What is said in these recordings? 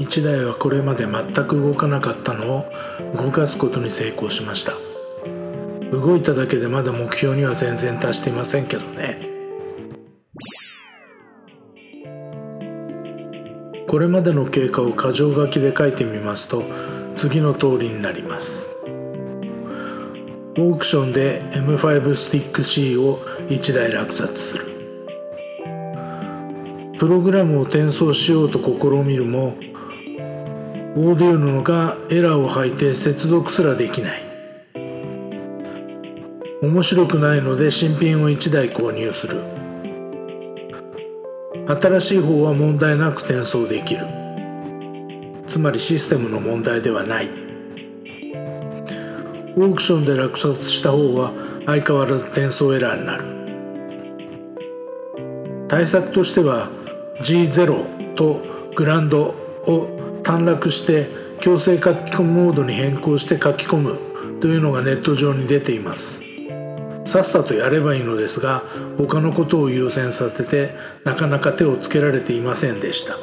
1台はこれまで全く動かなかったのを動かすことに成功しました。動いただけでまだ目標には全然達していませんけどね。これまでの経過を箇条書きで書いてみますと次の通りになります。オークションで M5 スティック C を1台落札する。プログラムを転送しようと試みるもオーディオノがエラーを吐いて接続すらできない。面白くないので新品を1台購入する。新しい方は問題なく転送できる。つまりシステムの問題ではない。オークションで落札した方は相変わらず転送エラーになる。対策としては G0 とグランドを短絡して強制書き込むモードに変更して書き込むというのがネット上に出ています。さっさとやればいいのですが他のことを優先させてなかなか手をつけられていませんでした。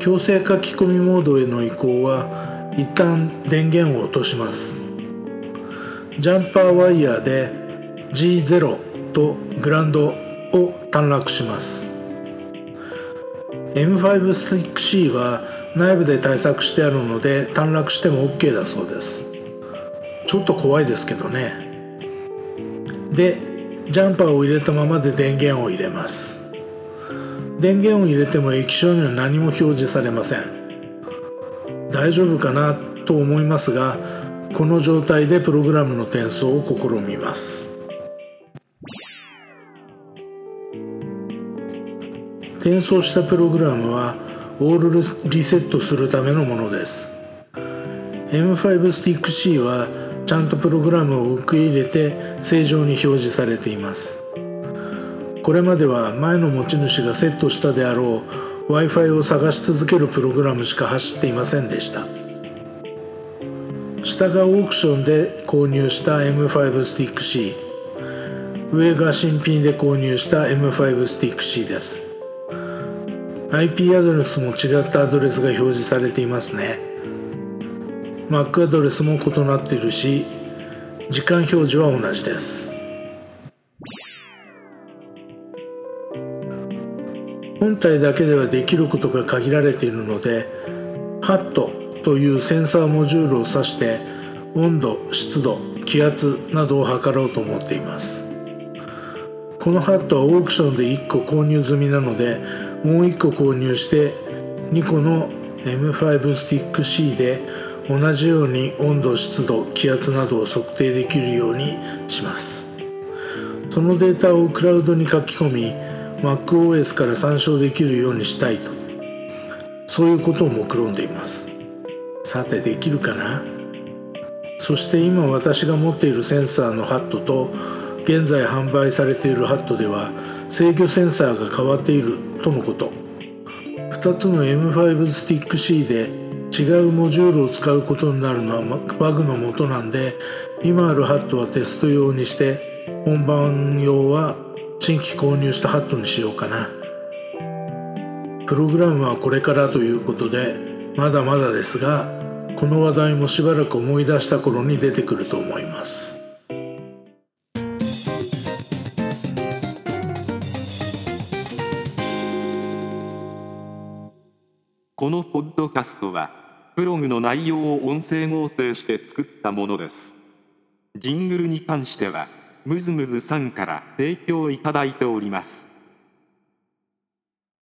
強制書き込みモードへの移行は一旦電源を落とします。ジャンパーワイヤーで G0 とグランドを短絡します。M5 スティック C は内部で対策してあるので短絡しても OK だそうです。ちょっと怖いですけどね。でジャンパーを入れたままで電源を入れます。電源を入れても液晶には何も表示されません。大丈夫かなと思いますがこの状態でプログラムの転送を試みます。転送したプログラムはオールリセットするためのものです。M5 スティック C はちゃんとプログラムを受け入れて正常に表示されています。これまでは前の持ち主がセットしたであろう w i f i を探し続けるプログラムしか走っていませんでした。下がオークションで購入した M5 スティック C 上が新品で購入した M5 スティック C です。IP アドレスも違ったアドレスが表示されていますね。Mac アドレスも異なっているし時間表示は同じです。本体だけではできることが限られているので HAT というセンサーモジュールを挿して温度湿度気圧などを測ろうと思っています。このハットはオークションで1個購入済みなのでもう1個購入して2個の M5 スティック C で同じように温度湿度気圧などを測定できるようにします。そのデータをクラウドに書き込み MacOS から参照できるようにしたいと。そういうことを目論んでいます。さてできるかな？そして今私が持っているセンサーのハットと現在販売されているハットでは制御センサーが変わっているとのこと。2つの M5 スティック C で違うモジュールを使うことになるのはバグのもとなんで今あるハットはテスト用にして本番用は新規購入したハットにしようかな。プログラムはこれからということでまだまだですがこの話題もしばらく思い出した頃に出てくると思います。このポッドキャストは、ブログの内容を音声合成して作ったものです。ジングルに関しては、ムズムズさんから提供いただいております。